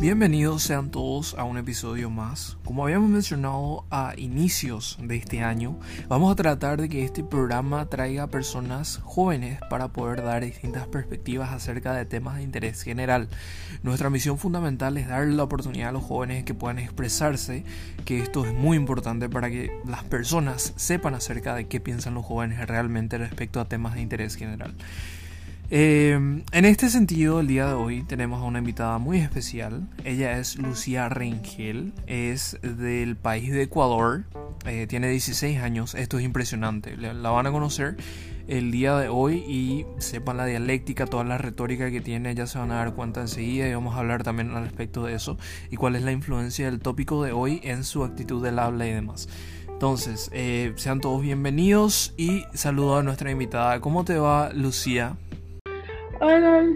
Bienvenidos sean todos a un episodio más. Como habíamos mencionado a inicios de este año, vamos a tratar de que este programa traiga personas jóvenes para poder dar distintas perspectivas acerca de temas de interés general. Nuestra misión fundamental es darle la oportunidad a los jóvenes que puedan expresarse, que esto es muy importante para que las personas sepan acerca de qué piensan los jóvenes realmente respecto a temas de interés general. Eh, en este sentido, el día de hoy tenemos a una invitada muy especial. Ella es Lucía Rengel, es del país de Ecuador, eh, tiene 16 años, esto es impresionante, la van a conocer el día de hoy y sepan la dialéctica, toda la retórica que tiene, ya se van a dar cuenta enseguida y vamos a hablar también al respecto de eso y cuál es la influencia del tópico de hoy en su actitud del habla y demás. Entonces, eh, sean todos bienvenidos y saludo a nuestra invitada. ¿Cómo te va, Lucía? Hola,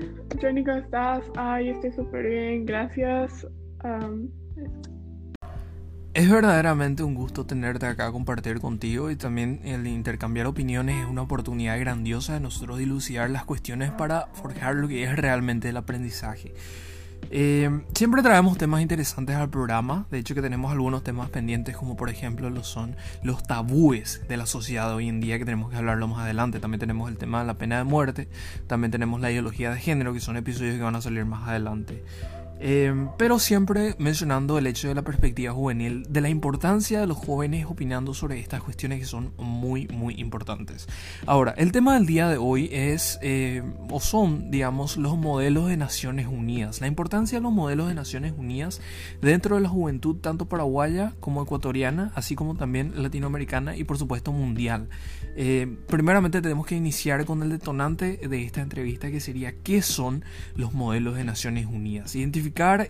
¿cómo estás? Ay, estoy súper bien, gracias. es verdaderamente un gusto tenerte acá, compartir contigo y también el intercambiar opiniones es una oportunidad grandiosa de nosotros dilucidar las cuestiones para forjar lo que es realmente el aprendizaje. Eh, siempre traemos temas interesantes al programa, de hecho que tenemos algunos temas pendientes como por ejemplo lo son los tabúes de la sociedad hoy en día que tenemos que hablarlo más adelante, también tenemos el tema de la pena de muerte, también tenemos la ideología de género que son episodios que van a salir más adelante. Em, pero siempre mencionando el hecho de la perspectiva juvenil, de la importancia de los jóvenes opinando sobre estas cuestiones que son muy, muy importantes. Ahora, el tema del día de hoy es, eh, o son, digamos, los modelos de Naciones Unidas. La importancia de los modelos de Naciones Unidas dentro de la juventud, tanto paraguaya como ecuatoriana, así como también latinoamericana y por supuesto mundial. Eh, primeramente tenemos que iniciar con el detonante de esta entrevista que sería qué son los modelos de Naciones Unidas.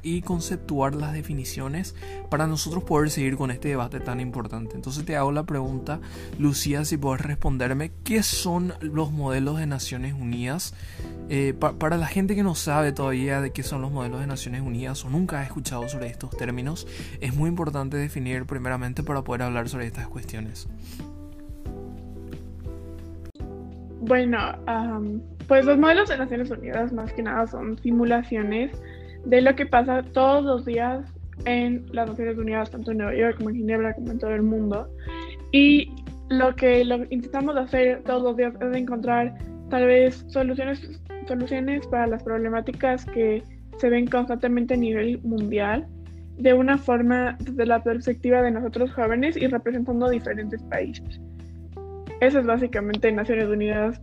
Y conceptuar las definiciones para nosotros poder seguir con este debate tan importante. Entonces te hago la pregunta, Lucía, si puedes responderme qué son los modelos de Naciones Unidas. Eh, para la gente que no sabe todavía de qué son los modelos de Naciones Unidas o nunca ha escuchado sobre estos términos, es muy importante definir primeramente para poder hablar sobre estas cuestiones. Bueno, pues los modelos de Naciones Unidas más que nada son simulaciones de lo que pasa todos los días en las Naciones Unidas, tanto en Nueva York como en Ginebra, como en todo el mundo. Y lo que intentamos hacer todos los días es encontrar tal vez soluciones, soluciones para las problemáticas que se ven constantemente a nivel mundial de una forma desde la perspectiva de nosotros jóvenes y representando diferentes países. Eso es básicamente Naciones Unidas.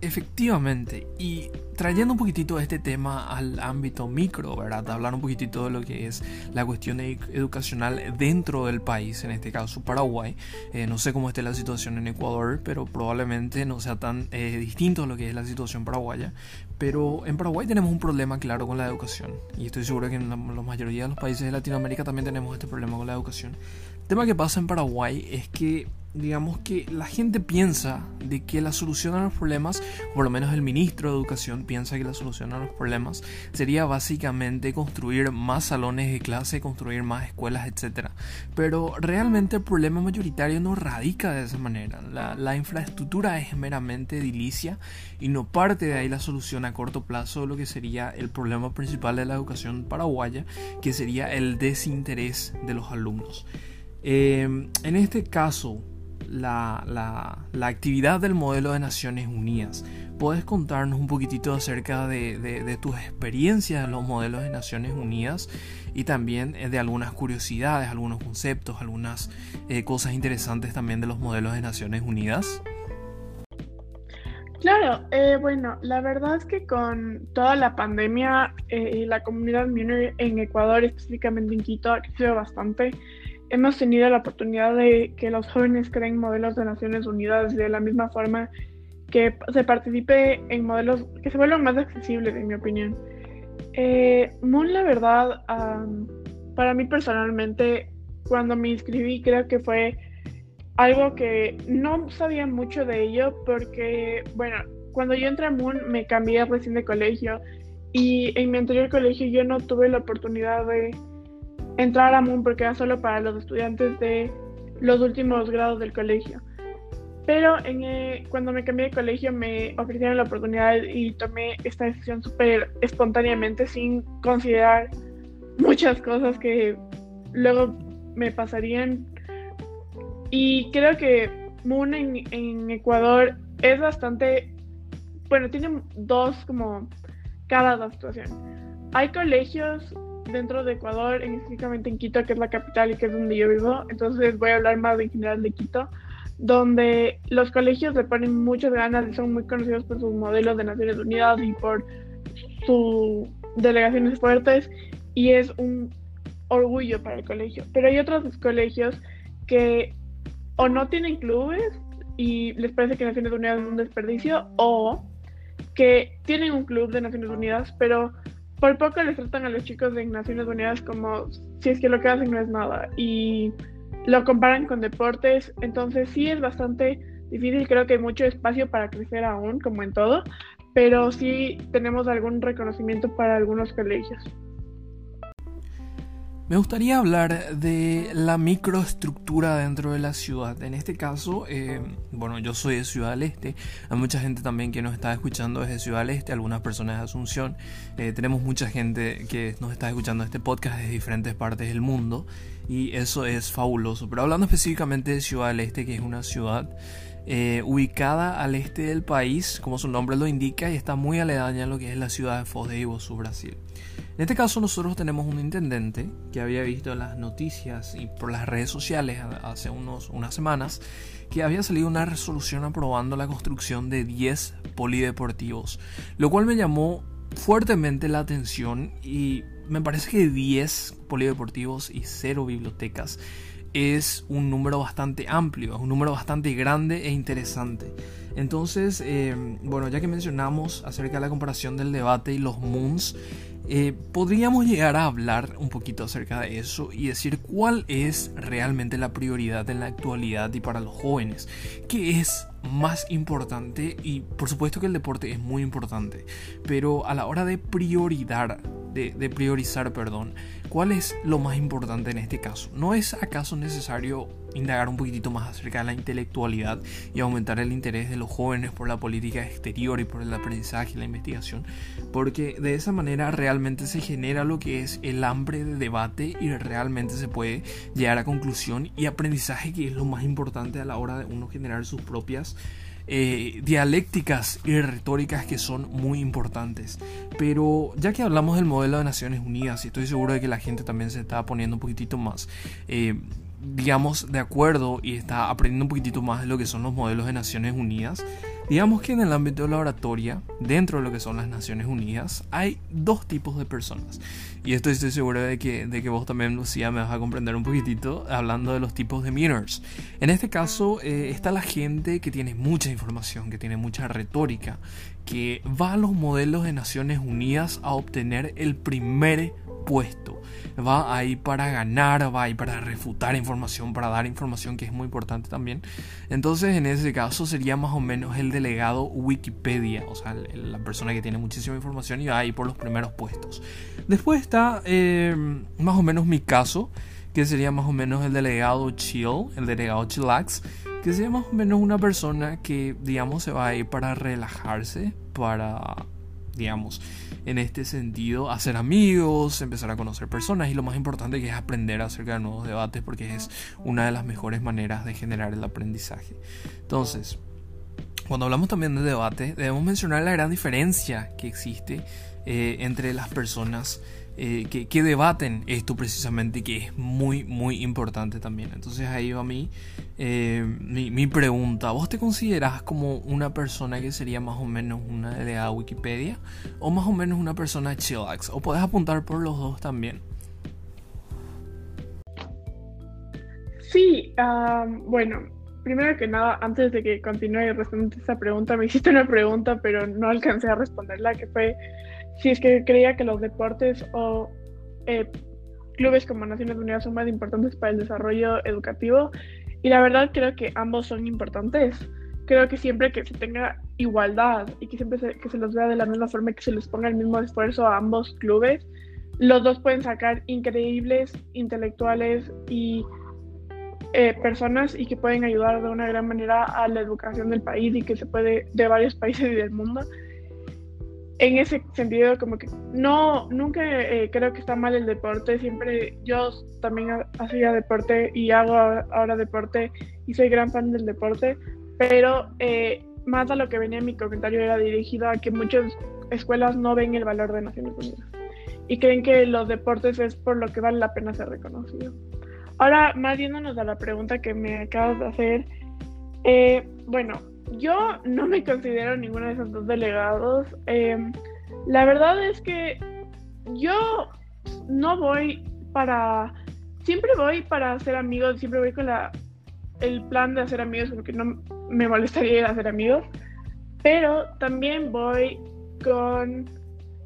Efectivamente, y trayendo un poquitito este tema al ámbito micro, ¿verdad? Hablar un poquitito de lo que es la cuestión educacional dentro del país, en este caso Paraguay. Eh, no sé cómo esté la situación en Ecuador, pero probablemente no sea tan eh, distinto a lo que es la situación paraguaya. Pero en Paraguay tenemos un problema claro con la educación, y estoy seguro que en la, la mayoría de los países de Latinoamérica también tenemos este problema con la educación. El tema que pasa en Paraguay es que digamos que la gente piensa de que la solución a los problemas, por lo menos el ministro de Educación piensa que la solución a los problemas sería básicamente construir más salones de clase, construir más escuelas, etc. Pero realmente el problema mayoritario no radica de esa manera. La, infraestructura es meramente edilicia y no parte de ahí la solución a corto plazo de lo que sería el problema principal de la educación paraguaya, que sería el desinterés de los alumnos. Eh, en este caso, la, actividad del modelo de Naciones Unidas. ¿Puedes contarnos un poquitito acerca de, tus experiencias en los modelos de Naciones Unidas y también eh, de algunas curiosidades, algunos conceptos, algunas eh, cosas interesantes también de los modelos de Naciones Unidas? Claro, eh, bueno, la verdad es que con toda la pandemia y la comunidad en Ecuador, específicamente en Quito, ha crecido bastante hemos tenido la oportunidad de que los jóvenes creen modelos de Naciones Unidas de la misma forma que se participe en modelos que se vuelvan más accesibles, en mi opinión. Eh, Moon, la verdad, para mí personalmente, cuando me inscribí, creo que fue algo que no sabía mucho de ello, porque, bueno, cuando yo entré a Moon me cambié recién de colegio y en mi anterior colegio yo no tuve la oportunidad de entrar a MUN porque era solo para los estudiantes de los últimos grados del colegio. Pero eh, cuando me cambié de colegio me ofrecieron la oportunidad y tomé esta decisión súper espontáneamente sin considerar muchas cosas que luego me pasarían. Y creo que Moon en, Ecuador es bastante, bueno, tiene dos como cada de situación. Hay colegios dentro de Ecuador, específicamente en Quito, que es la capital y que es donde yo vivo, entonces voy a hablar más en general de Quito donde los colegios le ponen muchas ganas y son muy conocidos por sus modelos de Naciones Unidas y por sus delegaciones fuertes y es un orgullo para el colegio. Pero hay otros colegios que o no tienen clubes y les parece que Naciones Unidas es un desperdicio o que tienen un club de Naciones Unidas, pero por poco les tratan a los chicos de Naciones Unidas como si es que lo que hacen no es nada. Y lo comparan con deportes, entonces sí es bastante difícil, creo que hay mucho espacio para crecer aún, como en todo, pero sí tenemos algún reconocimiento para algunos colegios. Me gustaría hablar de la microestructura dentro de la ciudad. En este caso, eh, bueno, yo soy de Ciudad del Este. Hay mucha gente también que nos está escuchando desde Ciudad del Este, algunas personas de Asunción. Eh, tenemos mucha gente que nos está escuchando este podcast desde diferentes partes del mundo y eso es fabuloso. Pero hablando específicamente de Ciudad del Este, que es una ciudad eh, ubicada al este del país, como su nombre lo indica, y está muy aledaña a lo que es la ciudad de Foz de Iguazú, Brasil. En este caso nosotros tenemos un intendente que había visto las noticias y por las redes sociales hace unos, unas semanas que había salido una resolución aprobando la construcción de 10 polideportivos, lo cual me llamó fuertemente la atención y me parece que 10 polideportivos y 0 bibliotecas es un número bastante amplio, un número bastante grande e interesante. Entonces, eh, bueno, ya que mencionamos acerca de la comparación del debate y los moons, eh, podríamos llegar a hablar un poquito acerca de eso y decir cuál es realmente la prioridad en la actualidad y para los jóvenes. ¿Qué es más importante? Y por supuesto que el deporte es muy importante, pero a la hora de prioridad, de, priorizar, perdón, ¿cuál es lo más importante en este caso? ¿No es acaso necesario indagar un poquitito más acerca de la intelectualidad y aumentar el interés de los jóvenes por la política exterior y por el aprendizaje y la investigación? Porque de esa manera realmente se genera lo que es el hambre de debate y realmente se puede llegar a conclusión y aprendizaje que es lo más importante a la hora de uno generar sus propias eh, dialécticas y retóricas que son muy importantes. Pero ya que hablamos del modelo de Naciones Unidas, y estoy seguro de que la gente también se está poniendo un poquitito más, eh, digamos, de acuerdo y está aprendiendo un poquitito más de lo que son los modelos de Naciones Unidas, digamos que en el ámbito de la oratoria, dentro de lo que son las Naciones Unidas, hay dos tipos de personas. Y esto estoy seguro de que, de que vos también, Lucía, me vas a comprender un poquitito hablando de los tipos de mirrors. En este caso eh, está la gente que tiene mucha información, que tiene mucha retórica, que va a los modelos de Naciones Unidas a obtener el primer puesto. Va ahí para ganar, va ahí para refutar información, para dar información que es muy importante también. Entonces en ese caso sería más o menos el delegado Wikipedia, o sea, la persona que tiene muchísima información y va ahí por los primeros puestos. Después está eh, más o menos mi caso, que sería más o menos el delegado Chill, el delegado Chillax, que sería más o menos una persona que, digamos, se va a ir para relajarse, para, digamos, en este sentido, hacer amigos, empezar a conocer personas y lo más importante que es aprender acerca de nuevos debates porque es una de las mejores maneras de generar el aprendizaje. Entonces, cuando hablamos también de debate, debemos mencionar la gran diferencia que existe eh, entre las personas eh, que, debaten esto precisamente, que es muy, muy importante también. Entonces ahí va mi, eh, mi, mi, pregunta. ¿Vos te consideras como una persona que sería más o menos una delegada Wikipedia? ¿O más o menos una persona chillax? ¿O puedes apuntar por los dos también? Sí, bueno, primero que nada, antes de que continúe respondiendo esta pregunta, me hiciste una pregunta, pero no alcancé a responderla, que fue si es que creía que los deportes o eh, clubes como Naciones Unidas son más importantes para el desarrollo educativo. Y la verdad creo que ambos son importantes. Creo que siempre que se tenga igualdad y que siempre se, que se los vea de la misma forma y que se les ponga el mismo esfuerzo a ambos clubes, los dos pueden sacar increíbles intelectuales y eh, personas y que pueden ayudar de una gran manera a la educación del país y que se puede de varios países y del mundo. En ese sentido, como que no, nunca eh, creo que está mal el deporte, siempre yo también hacía deporte y hago ahora deporte y soy gran fan del deporte, pero eh, más a lo que venía en mi comentario era dirigido a que muchas escuelas no ven el valor de Naciones Unidas y creen que los deportes es por lo que vale la pena ser reconocido. Ahora, más yéndonos a la pregunta que me acabas de hacer, eh, bueno, yo no me considero ninguno de esos dos delegados. Em, la verdad es que yo no voy para, siempre voy para hacer amigos, siempre voy con la, el plan de hacer amigos porque no me molestaría ir a hacer amigos, pero también voy con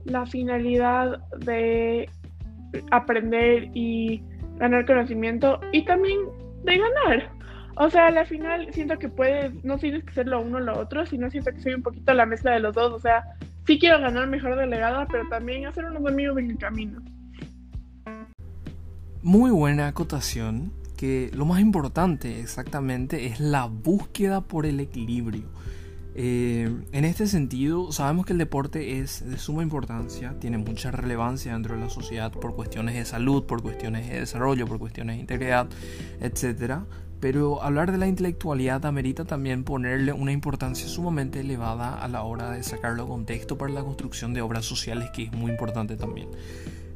la finalidad de aprender y ganar conocimiento y también de ganar. O sea, al final siento que puedes, no tienes que ser lo uno o lo otro, sino siento que soy un poquito la mezcla de los dos. O sea, sí quiero ganar mejor delegada, pero también hacer unos amigos en el camino. Muy buena acotación, que lo más importante exactamente es la búsqueda por el equilibrio. Eh, en este sentido, sabemos que el deporte es de suma importancia, tiene mucha relevancia dentro de la sociedad por cuestiones de salud, por cuestiones de desarrollo, por cuestiones de integridad, etc. Pero hablar de la intelectualidad amerita también ponerle una importancia sumamente elevada a la hora de sacarlo contexto para la construcción de obras sociales, que es muy importante también.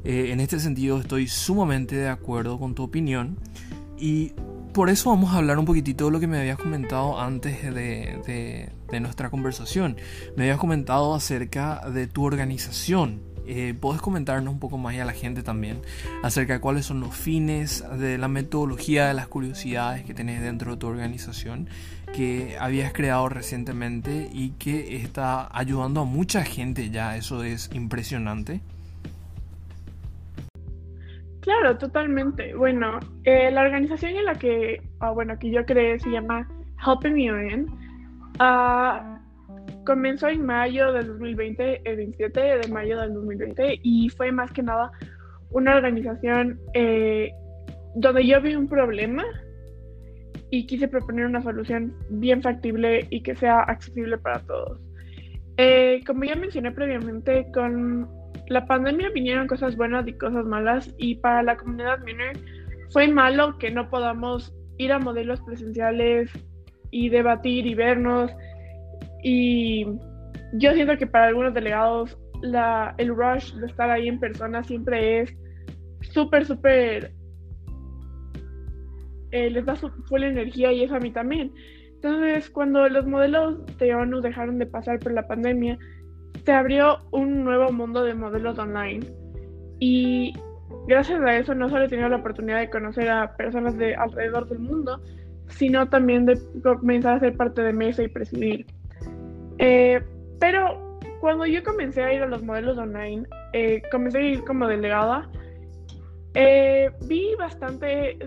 Eh, en este sentido, estoy sumamente de acuerdo con tu opinión y por eso vamos a hablar un poquitito de lo que me habías comentado antes de, nuestra conversación. Me habías comentado acerca de tu organización. Eh, ¿Puedes comentarnos un poco más y a la gente también acerca de cuáles son los fines de la metodología de las curiosidades que tenés dentro de tu organización que habías creado recientemente y que está ayudando a mucha gente ya? Eso es impresionante. Claro, totalmente. Bueno, eh, la organización en la que, ah, bueno, que yo creé se llama Helping Me Uh, comenzó en mayo del 2020, el 27 de mayo del 2020, y fue más que nada una organización eh, donde yo vi un problema y quise proponer una solución bien factible y que sea accesible para todos. Eh, como ya mencioné previamente, con la pandemia vinieron cosas buenas y cosas malas y para la comunidad Miner fue malo que no podamos ir a modelos presenciales y debatir y vernos y yo siento que para algunos delegados la, el rush de estar ahí en persona siempre es súper, súper, eh, les da full energía y eso a mí también. Entonces, cuando los modelos de ONU dejaron de pasar por la pandemia, se abrió un nuevo mundo de modelos online. Y gracias a eso no solo he tenido la oportunidad de conocer a personas de alrededor del mundo, sino también de comenzar a ser parte de mesa y presidir. Eh, pero cuando yo comencé a ir a los modelos online, eh, comencé a ir como delegada, eh, vi bastante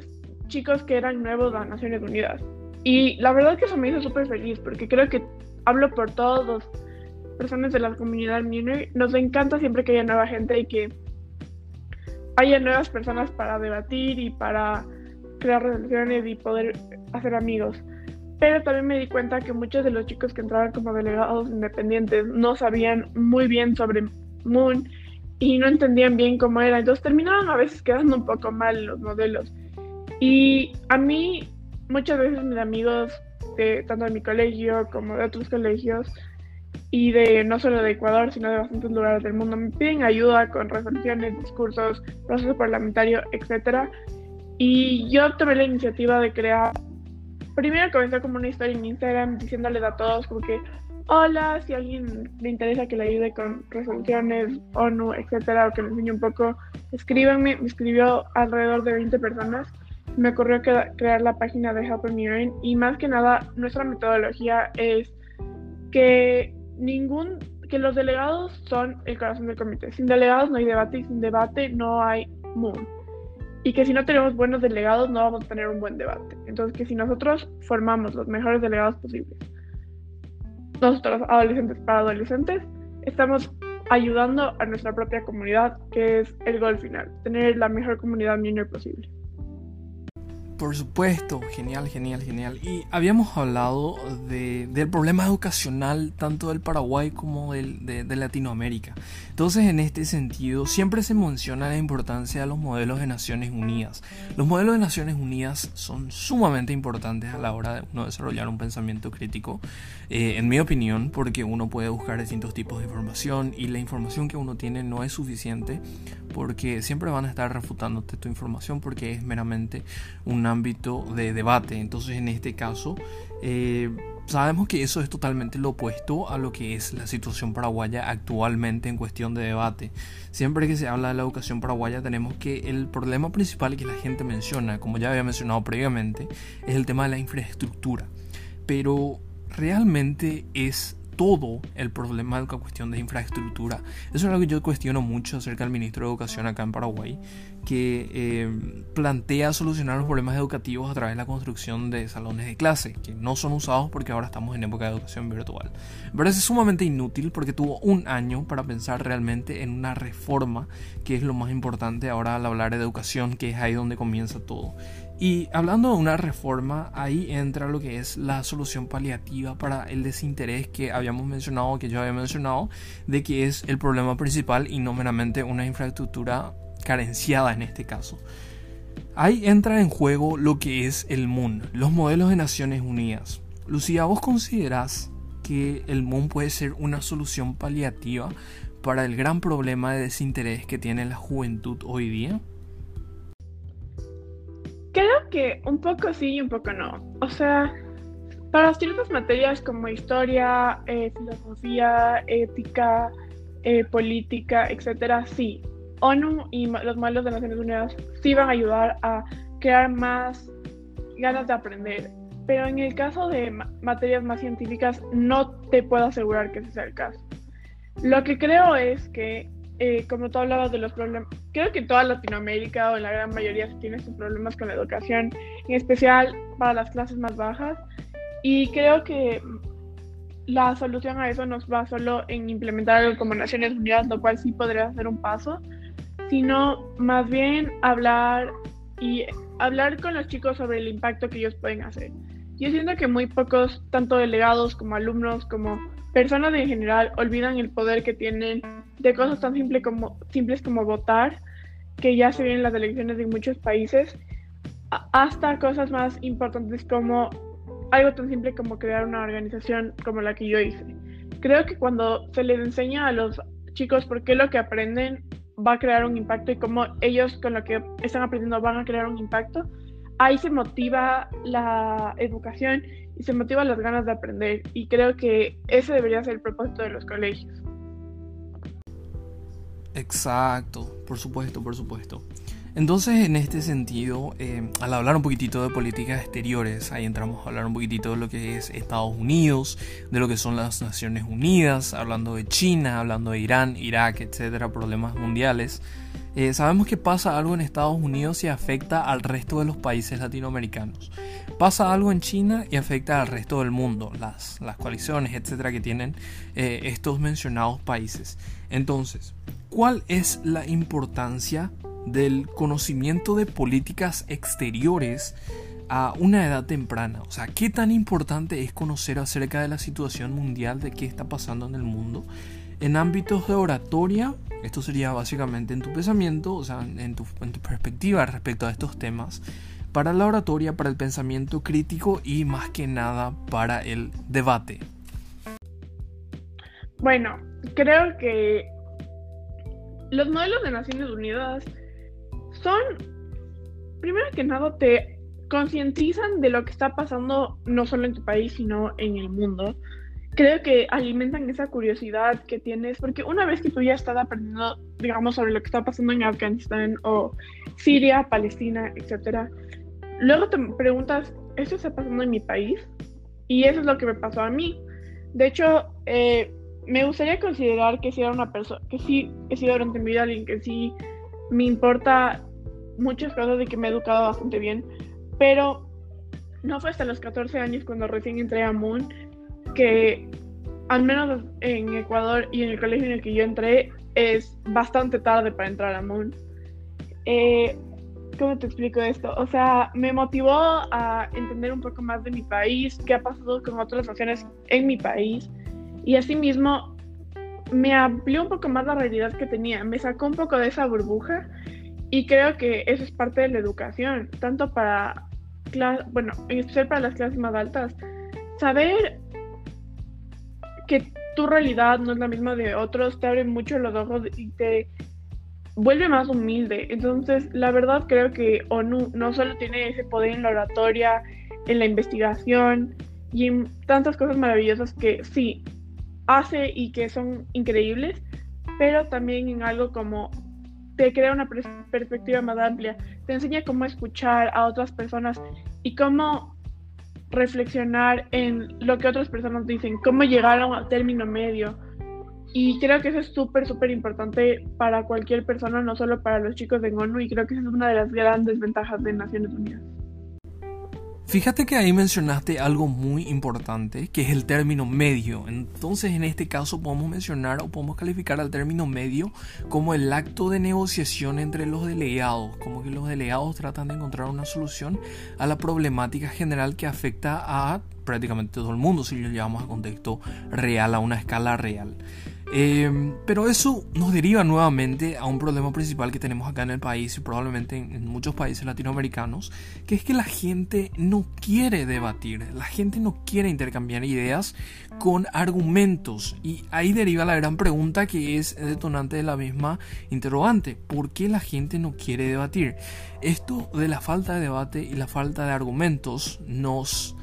chicos que eran nuevos a Naciones Unidas. Y la verdad que eso me hizo súper feliz porque creo que hablo por todos los personas de la comunidad Miner, nos encanta siempre que haya nueva gente y que haya nuevas personas para debatir y para crear relaciones y poder hacer amigos. Pero también me di cuenta que muchos de los chicos que entraban como delegados independientes no sabían muy bien sobre Moon y no entendían bien cómo era. Entonces terminaban a veces quedando un poco mal los modelos. Y a mí, muchas veces mis amigos, de, tanto de mi colegio como de otros colegios, y de no solo de Ecuador, sino de bastantes lugares del mundo. Me piden ayuda con resoluciones, discursos, proceso parlamentario, etc. Y yo tomé la iniciativa de crear, primero comencé como una historia en Instagram diciéndoles a todos como que, hola, si alguien le interesa que le ayude con resoluciones, ONU, etcétera, o que le enseñe un poco, escríbanme. Me escribió alrededor de 20 personas. Me ocurrió crear la página de Help Me y más que nada nuestra metodología es que ningún, que los delegados son el corazón del comité. Sin delegados no hay debate y sin debate no hay moon. Y que si no tenemos buenos delegados no vamos a tener un buen debate. Entonces que si nosotros formamos los mejores delegados posibles, nosotros adolescentes para adolescentes, estamos ayudando a nuestra propia comunidad, que es el gol final, tener la mejor comunidad junior posible. Por supuesto, genial, genial, genial. Y habíamos hablado del problema educacional tanto del Paraguay como del, de, Latinoamérica. Entonces, en este sentido, siempre se menciona la importancia de los modelos de Naciones Unidas. Los modelos de Naciones Unidas son sumamente importantes a la hora de uno desarrollar un pensamiento crítico, eh, en mi opinión, porque uno puede buscar distintos tipos de información y la información que uno tiene no es suficiente porque siempre van a estar refutándote tu información porque es meramente un ámbito de debate. Entonces en este caso eh, sabemos que eso es totalmente lo opuesto a lo que es la situación paraguaya actualmente en cuestión de debate. Siempre que se habla de la educación paraguaya tenemos que el problema principal que la gente menciona, como ya había mencionado previamente, es el tema de la infraestructura. Pero realmente es todo el problema de la cuestión de infraestructura. Eso es algo que yo cuestiono mucho acerca del ministro de Educación acá en Paraguay, que eh, plantea solucionar los problemas educativos a través de la construcción de salones de clase, que no son usados porque ahora estamos en época de educación virtual. Me parece sumamente inútil porque tuvo un año para pensar realmente en una reforma, que es lo más importante ahora al hablar de educación, que es ahí donde comienza todo. Y hablando de una reforma, ahí entra lo que es la solución paliativa para el desinterés que habíamos mencionado, que yo había mencionado, de que es el problema principal y no meramente una infraestructura carenciada en este caso. Ahí entra en juego lo que es el MUN, los modelos de Naciones Unidas. Lucía, ¿vos considerás que el MUN puede ser una solución paliativa para el gran problema de desinterés que tiene la juventud hoy día? Un poco sí y un poco no. O sea, para ciertas materias como historia, eh, filosofía, ética, eh, política, etcétera, sí. ONU y los modelos de Naciones Unidas sí van a ayudar a crear más ganas de aprender. Pero en el caso de materias más científicas, no te puedo asegurar que ese sea el caso. Lo que creo es que eh, como tú hablabas de los problemas, creo que toda Latinoamérica o en la gran mayoría tiene sus problemas con la educación, en especial para las clases más bajas. Y creo que la solución a eso nos va solo en implementar algo como Naciones Unidas, lo cual sí podría ser un paso, sino más bien hablar y hablar con los chicos sobre el impacto que ellos pueden hacer. Yo siento que muy pocos, tanto delegados como alumnos, como personas en general, olvidan el poder que tienen de cosas tan simple como, simples como votar, que ya se ven en las elecciones de muchos países, hasta cosas más importantes como algo tan simple como crear una organización como la que yo hice. Creo que cuando se les enseña a los chicos por qué lo que aprenden va a crear un impacto y cómo ellos con lo que están aprendiendo van a crear un impacto, ahí se motiva la educación y se motiva las ganas de aprender. Y creo que ese debería ser el propósito de los colegios. Exacto, por supuesto, por supuesto. Entonces, en este sentido, eh, al hablar un poquitito de políticas exteriores, ahí entramos a hablar un poquitito de lo que es Estados Unidos, de lo que son las Naciones Unidas, hablando de China, hablando de Irán, Irak, etcétera, problemas mundiales. Eh, sabemos que pasa algo en Estados Unidos y afecta al resto de los países latinoamericanos. Pasa algo en China y afecta al resto del mundo, las, las coaliciones, etcétera, que tienen eh, estos mencionados países. Entonces, ¿cuál es la importancia del conocimiento de políticas exteriores a una edad temprana? O sea, ¿qué tan importante es conocer acerca de la situación mundial, de qué está pasando en el mundo? En ámbitos de oratoria, esto sería básicamente en tu pensamiento, o sea, en tu, en tu perspectiva respecto a estos temas, para la oratoria, para el pensamiento crítico y más que nada para el debate. Bueno, creo que los modelos de Naciones Unidas son, primero que nada, te concientizan de lo que está pasando no solo en tu país, sino en el mundo. Creo que alimentan esa curiosidad que tienes, porque una vez que tú ya estás aprendiendo, digamos, sobre lo que está pasando en Afganistán o Siria, Palestina, etcétera, Luego te preguntas, ¿esto está pasando en mi país? Y eso es lo que me pasó a mí. De hecho, eh, me gustaría considerar que si era una persona, que sí he sido durante mi vida alguien que sí me importa muchas cosas y que me he educado bastante bien, pero no fue hasta los 14 años cuando recién entré a Moon que al menos en Ecuador y en el colegio en el que yo entré es bastante tarde para entrar a Moon. Eh, ¿cómo te explico esto? O sea, me motivó a entender un poco más de mi país, qué ha pasado con otras naciones en mi país. Y asimismo, me amplió un poco más la realidad que tenía, me sacó un poco de esa burbuja. Y creo que eso es parte de la educación, tanto para, bueno, en especial para las clases más altas. Saber que tu realidad no es la misma de otros te abre mucho los ojos y te vuelve más humilde. Entonces, la verdad creo que ONU no solo tiene ese poder en la oratoria, en la investigación y en tantas cosas maravillosas que sí hace y que son increíbles, pero también en algo como te crea una perspectiva más amplia, te enseña cómo escuchar a otras personas y cómo reflexionar en lo que otras personas dicen, cómo llegar a término medio, y creo que eso es súper, súper importante para cualquier persona, no solo para los chicos de ONU, y creo que esa es una de las grandes ventajas de Naciones Unidas. Fíjate que ahí mencionaste algo muy importante, que es el término medio. Entonces, en este caso podemos mencionar o podemos calificar al término medio como el acto de negociación entre los delegados, como que los delegados tratan de encontrar una solución a la problemática general que afecta a prácticamente todo el mundo si lo llevamos a contexto real, a una escala real. Eh, pero eso nos deriva nuevamente a un problema principal que tenemos acá en el país y probablemente en, muchos países latinoamericanos, que es que la gente no quiere debatir, la gente no quiere intercambiar ideas con argumentos. Y ahí deriva la gran pregunta que es detonante de la misma interrogante, ¿por qué la gente no quiere debatir? Esto de la falta de debate y la falta de argumentos nos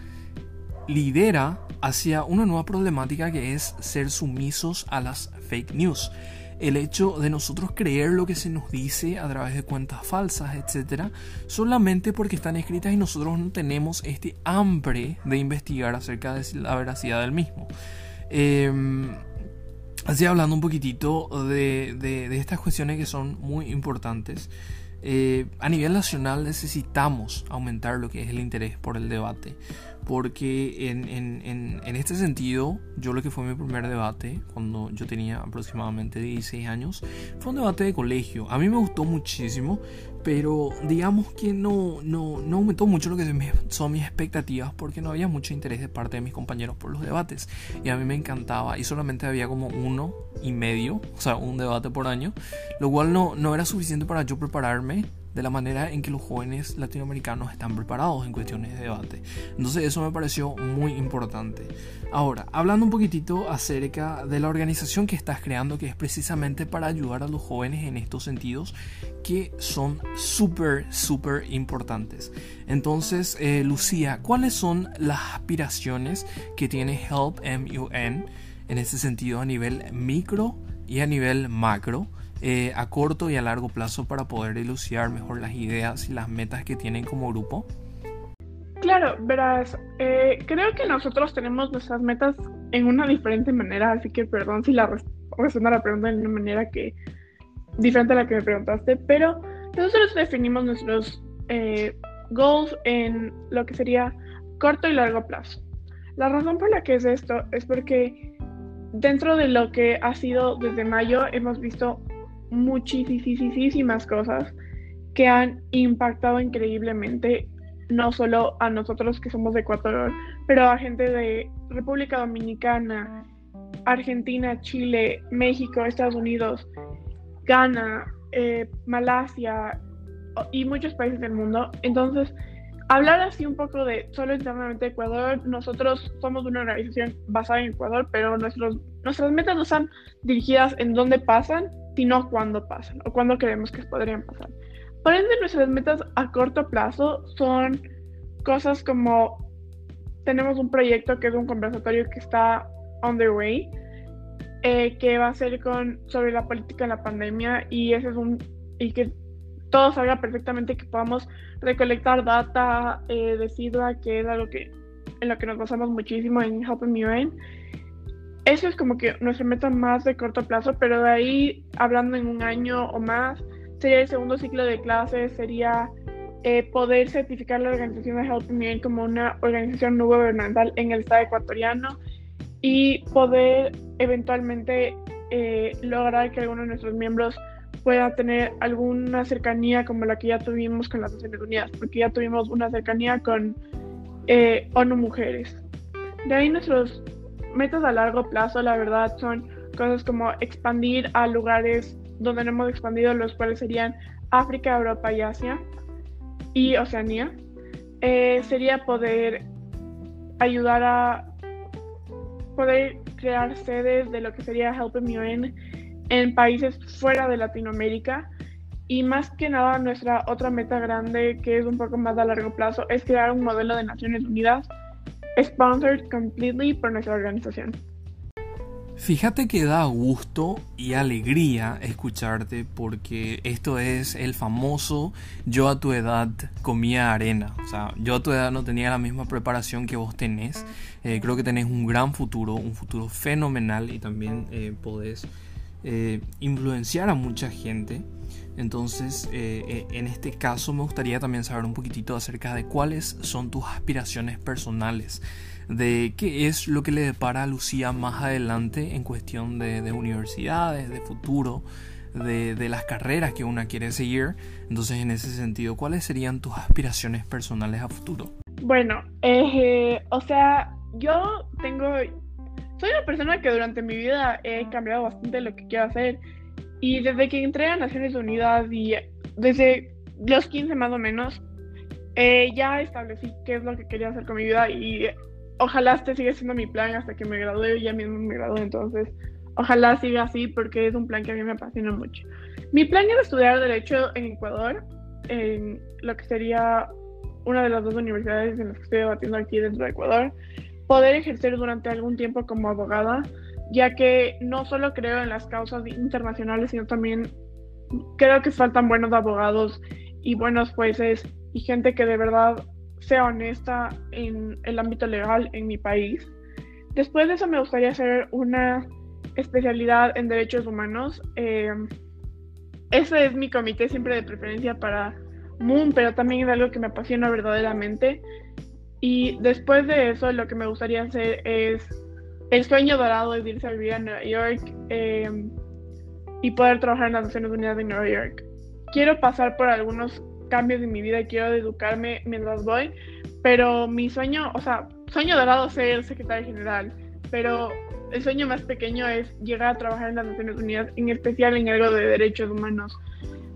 lidera hacia una nueva problemática que es ser sumisos a las fake news. El hecho de nosotros creer lo que se nos dice a través de cuentas falsas, etcétera, solamente porque están escritas y nosotros no tenemos este hambre de investigar acerca de la veracidad del mismo. Em, así hablando un poquitito de, de estas cuestiones que son muy importantes. Eh, a nivel nacional necesitamos aumentar lo que es el interés por el debate, porque en, en, en, este sentido, yo lo que fue mi primer debate, cuando yo tenía aproximadamente 16 años, fue un debate de colegio. A mí me gustó muchísimo, pero digamos que no, no, no aumentó mucho lo que son mis expectativas, porque no había mucho interés de parte de mis compañeros por los debates, y a mí me encantaba, y solamente había como uno y medio, o sea, un debate por año, lo cual no, no era suficiente para yo prepararme de la manera en que los jóvenes latinoamericanos están preparados en cuestiones de debate. Entonces eso me pareció muy importante. Ahora, hablando un poquitito acerca de la organización que estás creando, que es precisamente para ayudar a los jóvenes en estos sentidos, que son súper, súper importantes. Entonces, eh, Lucía, ¿cuáles son las aspiraciones que tiene Help MUN? en ese sentido a nivel micro y a nivel macro, eh, a corto y a largo plazo para poder elucidar mejor las ideas y las metas que tienen como grupo? Claro, verás, eh, creo que nosotros tenemos nuestras metas en una diferente manera, así que perdón si la respondo a la pregunta de una manera que diferente a la que me preguntaste, pero nosotros definimos nuestros eh, goals en lo que sería corto y largo plazo. La razón por la que es esto es porque dentro de lo que ha sido desde mayo, hemos visto muchísimas cosas que han impactado increíblemente, no solo a nosotros que somos de Ecuador, pero a gente de República Dominicana, Argentina, Chile, México, Estados Unidos, Ghana, eh, Malasia y muchos países del mundo. Entonces, hablar así un poco de solo internamente Ecuador, nosotros somos una organización basada en Ecuador, pero nuestros, nuestras metas no están dirigidas en dónde pasan, sino cuándo pasan o cuándo creemos que podrían pasar. Por ende, nuestras metas a corto plazo son cosas como tenemos un proyecto que es un conversatorio que está on the way, eh, que va a ser con, sobre la política en la pandemia y ese es un y que todo salga perfectamente, que podamos recolectar data eh, de que es algo que, en lo que nos basamos muchísimo en Help UN. Eso es como que nuestra meta más de corto plazo, pero de ahí, hablando en un año o más, sería el segundo ciclo de clases, sería eh, poder certificar la organización de Help UN como una organización no gubernamental en el estado ecuatoriano y poder eventualmente eh, lograr que algunos de nuestros miembros pueda tener alguna cercanía como la que ya tuvimos con las Naciones Unidas, porque ya tuvimos una cercanía con eh, ONU Mujeres. De ahí nuestros metas a largo plazo, la verdad, son cosas como expandir a lugares donde no hemos expandido, los cuales serían África, Europa y Asia y Oceanía. Eh, sería poder ayudar a poder crear sedes de lo que sería Help UN en países fuera de Latinoamérica. Y más que nada, nuestra otra meta grande, que es un poco más a largo plazo, es crear un modelo de Naciones Unidas sponsored completely por nuestra organización. Fíjate que da gusto y alegría escucharte porque esto es el famoso yo a tu edad comía arena. O sea, yo a tu edad no tenía la misma preparación que vos tenés. Eh, creo que tenés un gran futuro, un futuro fenomenal y también eh, podés eh, influenciar a mucha gente. Entonces, en este caso me gustaría también saber un poquitito acerca de cuáles son tus aspiraciones personales de qué es lo que le depara a Lucía más adelante en cuestión de, universidades, de futuro, de, las carreras que una quiere seguir. Entonces, en ese sentido, ¿cuáles serían tus aspiraciones personales a futuro? Bueno, eh, o sea, yo tengo, soy una persona que durante mi vida he cambiado bastante lo que quiero hacer. Y desde que entré a Naciones Unidas y desde los 15 más o menos, eh, ya establecí qué es lo que quería hacer con mi vida y ojalá este siga siendo mi plan hasta que me gradúe, ya mismo me gradúe, entonces ojalá siga así porque es un plan que a mí me apasiona mucho. Mi plan es estudiar Derecho en Ecuador, en lo que sería una de las dos universidades en las que estoy debatiendo aquí dentro de Ecuador, poder ejercer durante algún tiempo como abogada, ya que no solo creo en las causas internacionales, sino también creo que faltan buenos abogados y buenos jueces y gente que de verdad sea honesta en el ámbito legal en mi país. Después de eso me gustaría hacer una especialidad en derechos humanos. Eh, ese es mi comité siempre de preferencia para Moon, pero también es algo que me apasiona verdaderamente. Y después de eso lo que me gustaría hacer es el sueño dorado de irse a vivir a Nueva York eh, y poder trabajar en las Naciones Unidas de Nueva York. Quiero pasar por algunos cambios en mi vida y quiero educarme mientras voy, pero mi sueño, o sea, sueño dorado ser secretario general, pero el sueño más pequeño es llegar a trabajar en las Naciones Unidas, en especial en algo de derechos humanos.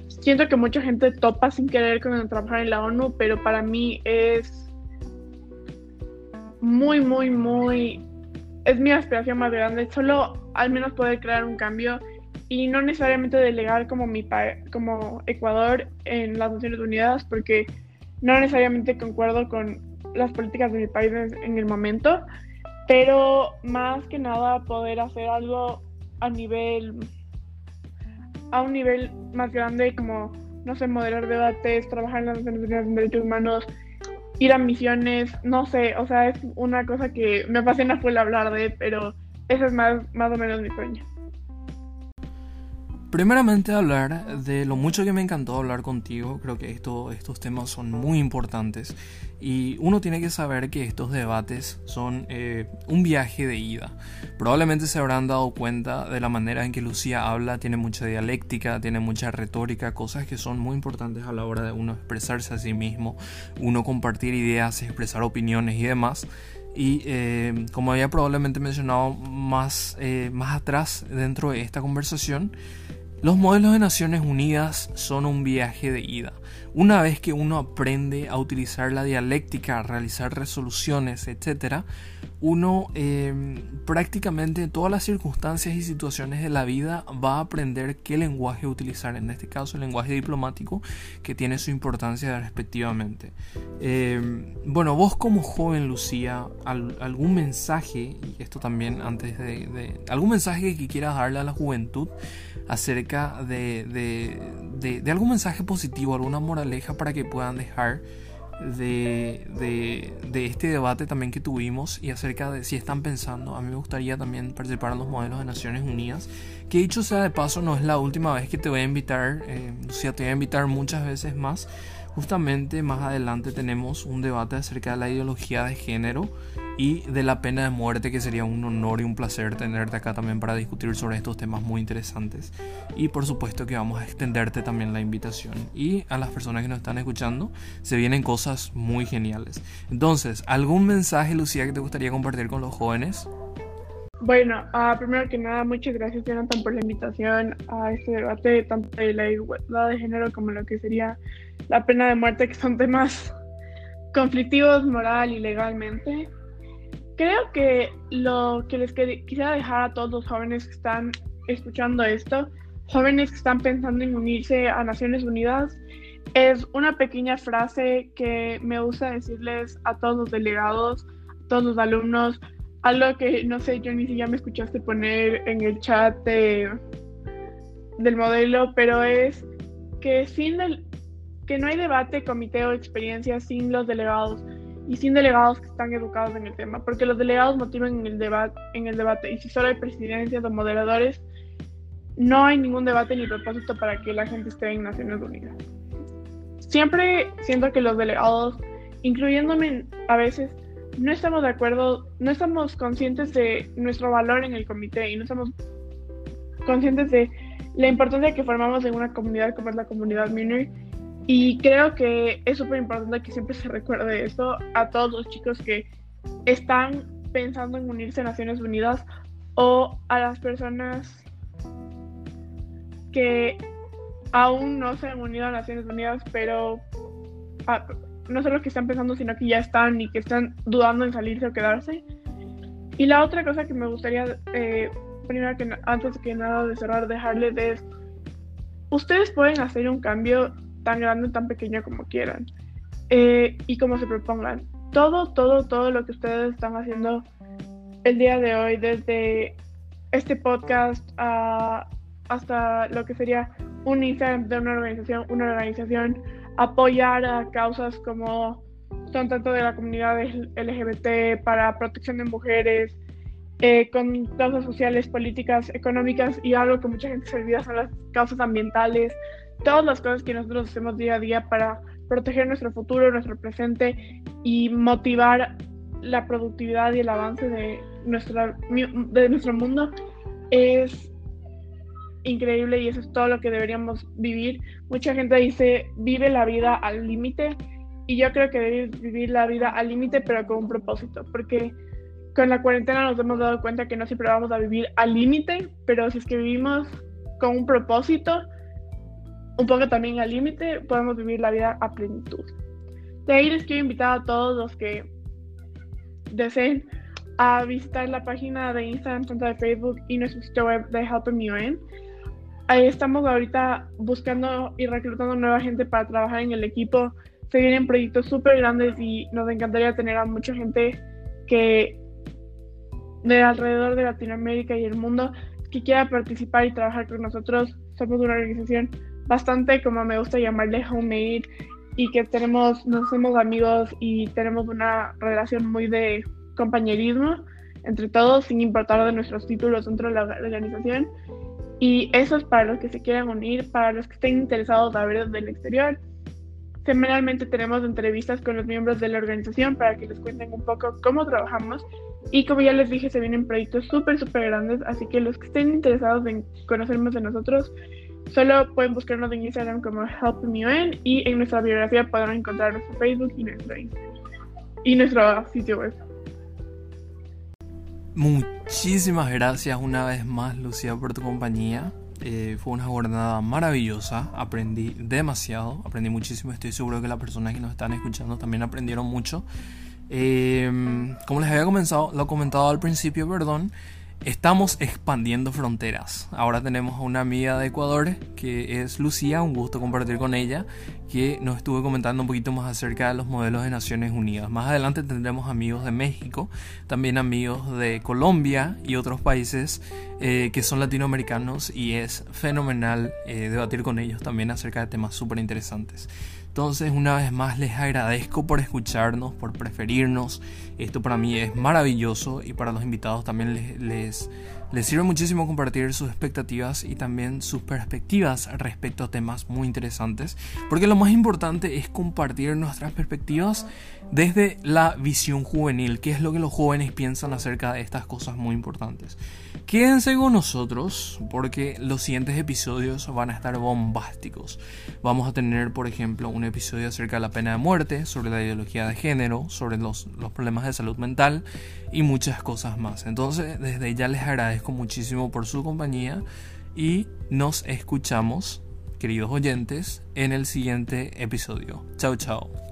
Siento que mucha gente topa sin querer con trabajar en la ONU, pero para mí es muy, muy, muy... Es mi aspiración más grande, solo al menos poder crear un cambio y no necesariamente delegar como, mi como Ecuador en las Naciones Unidas, porque no necesariamente concuerdo con las políticas de mi país en el momento, pero más que nada poder hacer algo a nivel, a un nivel más grande, como, no sé, moderar debates, trabajar en las Naciones Unidas en derechos humanos, ir a misiones, no sé, o sea, es una cosa que me apasiona full hablar de, pero ese es más, más o menos mi sueño. Primeramente hablar de lo mucho que me encantó hablar contigo, creo que esto, estos temas son muy importantes y uno tiene que saber que estos debates son eh, un viaje de ida. Probablemente se habrán dado cuenta de la manera en que Lucía habla, tiene mucha dialéctica, tiene mucha retórica, cosas que son muy importantes a la hora de uno expresarse a sí mismo, uno compartir ideas, expresar opiniones y demás. Y eh, como había probablemente mencionado más, eh, más atrás dentro de esta conversación, los modelos de Naciones Unidas son un viaje de ida. Una vez que uno aprende a utilizar la dialéctica, a realizar resoluciones, etc., uno em, prácticamente en todas las circunstancias y situaciones de la vida va a aprender qué lenguaje utilizar, en este caso el lenguaje diplomático, que tiene su importancia respectivamente. Em, bueno, vos como joven Lucía, algún mensaje, y esto también antes de, de, algún mensaje que quieras darle a la juventud acerca de, de, de algún mensaje positivo, alguna moraleja para que puedan dejar de, de, este debate también que tuvimos y acerca de si están pensando, a mí me gustaría también participar en los modelos de Naciones Unidas, que dicho sea de paso no es la última vez que te voy a invitar, eh, sea, te voy a invitar muchas veces más justamente más adelante tenemos un debate acerca de la ideología de género y de la pena de muerte, que sería un honor y un placer tenerte acá también para discutir sobre estos temas muy interesantes. Y por supuesto que vamos a extenderte también la invitación. Y a las personas que nos están escuchando, se vienen cosas muy geniales. Entonces, ¿algún mensaje, Lucía, que te gustaría compartir con los jóvenes? Bueno, uh, primero que nada, muchas gracias Jonathan por la invitación a este debate, tanto de la igualdad de género como lo que sería la pena de muerte, que son temas conflictivos moral y legalmente. Creo que lo que les quisiera dejar a todos los jóvenes que están escuchando esto, jóvenes que están pensando en unirse a Naciones Unidas, es una pequeña frase que me gusta decirles a todos los delegados, a todos los alumnos, algo que no sé, yo ni siquiera me escuchaste poner en el chat del modelo, pero es que sin el, que no hay debate, comité o experiencia sin los delegados y sin delegados que están educados en el tema, porque los delegados motivan en el debate, en el debate y si solo hay presidencias o moderadores, no hay ningún debate ni propósito para que la gente esté en Naciones Unidas. Siempre siento que los delegados, incluyéndome a veces, no estamos de acuerdo, no estamos conscientes de nuestro valor en el comité y no estamos conscientes de la importancia que formamos en una comunidad como es la comunidad Miner. Y creo que es súper importante que siempre se recuerde esto a todos los chicos que están pensando en unirse a Naciones Unidas o a las personas que aún no se han unido a Naciones Unidas, pero no solo que están pensando, sino que ya están y que están dudando en salirse o quedarse. Y la otra cosa que me gustaría, eh, primero que antes que nada de cerrar, dejarles es, ustedes pueden hacer un cambio tan grande tan pequeño como quieran eh, y como se propongan. Todo, todo, todo lo que ustedes están haciendo el día de hoy, desde este podcast hasta lo que sería un Instagram de una organización, una organización apoyar a causas como son tanto de la comunidad LGBT para protección de mujeres, eh, con causas sociales, políticas, económicas y algo que mucha gente se olvida son las causas ambientales, todas las cosas que nosotros hacemos día a día para proteger nuestro futuro, nuestro presente y motivar la productividad y el avance de, nuestra, de nuestro mundo es increíble y eso es todo lo que deberíamos vivir. Mucha gente dice, vive la vida al límite y yo creo que debes vivir la vida al límite pero con un propósito, porque con la cuarentena nos hemos dado cuenta que no siempre vamos a vivir al límite, pero si es que vivimos con un propósito, un poco también al límite, podemos vivir la vida a plenitud. De ahí les quiero invitar a todos los que deseen a visitar la página de Instagram, tanto de Facebook y nuestro sitio web de Help Me ahí estamos ahorita buscando y reclutando nueva gente para trabajar en el equipo. Se vienen proyectos súper grandes y nos encantaría tener a mucha gente que de alrededor de Latinoamérica y el mundo que quiera participar y trabajar con nosotros. Somos una organización bastante, como me gusta llamarle, homemade y que tenemos, nos hacemos amigos y tenemos una relación muy de compañerismo entre todos, sin importar de nuestros títulos dentro de la organización. Y eso es para los que se quieran unir, para los que estén interesados a ver desde el exterior. Semanalmente tenemos entrevistas con los miembros de la organización para que les cuenten un poco cómo trabajamos. Y como ya les dije, se vienen proyectos súper, súper grandes. Así que los que estén interesados en conocer más de nosotros, solo pueden buscarnos en Instagram como HelpMeUN y en nuestra biografía podrán encontrar nuestro Facebook y nuestro, y nuestro sitio web. Muchísimas gracias una vez más, Lucía, por tu compañía. Eh, fue una jornada maravillosa, aprendí demasiado, aprendí muchísimo. Estoy seguro que las personas que nos están escuchando también aprendieron mucho. Eh, como les había comenzado, lo comentado al principio, perdón, Estamos expandiendo fronteras. Ahora tenemos a una amiga de Ecuador que es Lucía, un gusto compartir con ella, que nos estuvo comentando un poquito más acerca de los modelos de Naciones Unidas. Más adelante tendremos amigos de México, también amigos de Colombia y otros países eh, que son latinoamericanos y es fenomenal eh, debatir con ellos también acerca de temas súper interesantes. Entonces, una vez más, les agradezco por escucharnos, por preferirnos. Esto para mí es maravilloso y para los invitados también les, Les sirve muchísimo compartir sus expectativas y también sus perspectivas respecto a temas muy interesantes, porque lo más importante es compartir nuestras perspectivas desde la visión juvenil, que es lo que los jóvenes piensan acerca de estas cosas muy importantes. Quédense con nosotros porque los siguientes episodios van a estar bombásticos. Vamos a tener, por ejemplo, un episodio acerca de la pena de muerte, sobre la ideología de género, sobre los, los problemas de salud mental y muchas cosas más. Entonces, desde ya les agradezco muchísimo por su compañía y nos escuchamos, queridos oyentes, en el siguiente episodio. Chao, chao.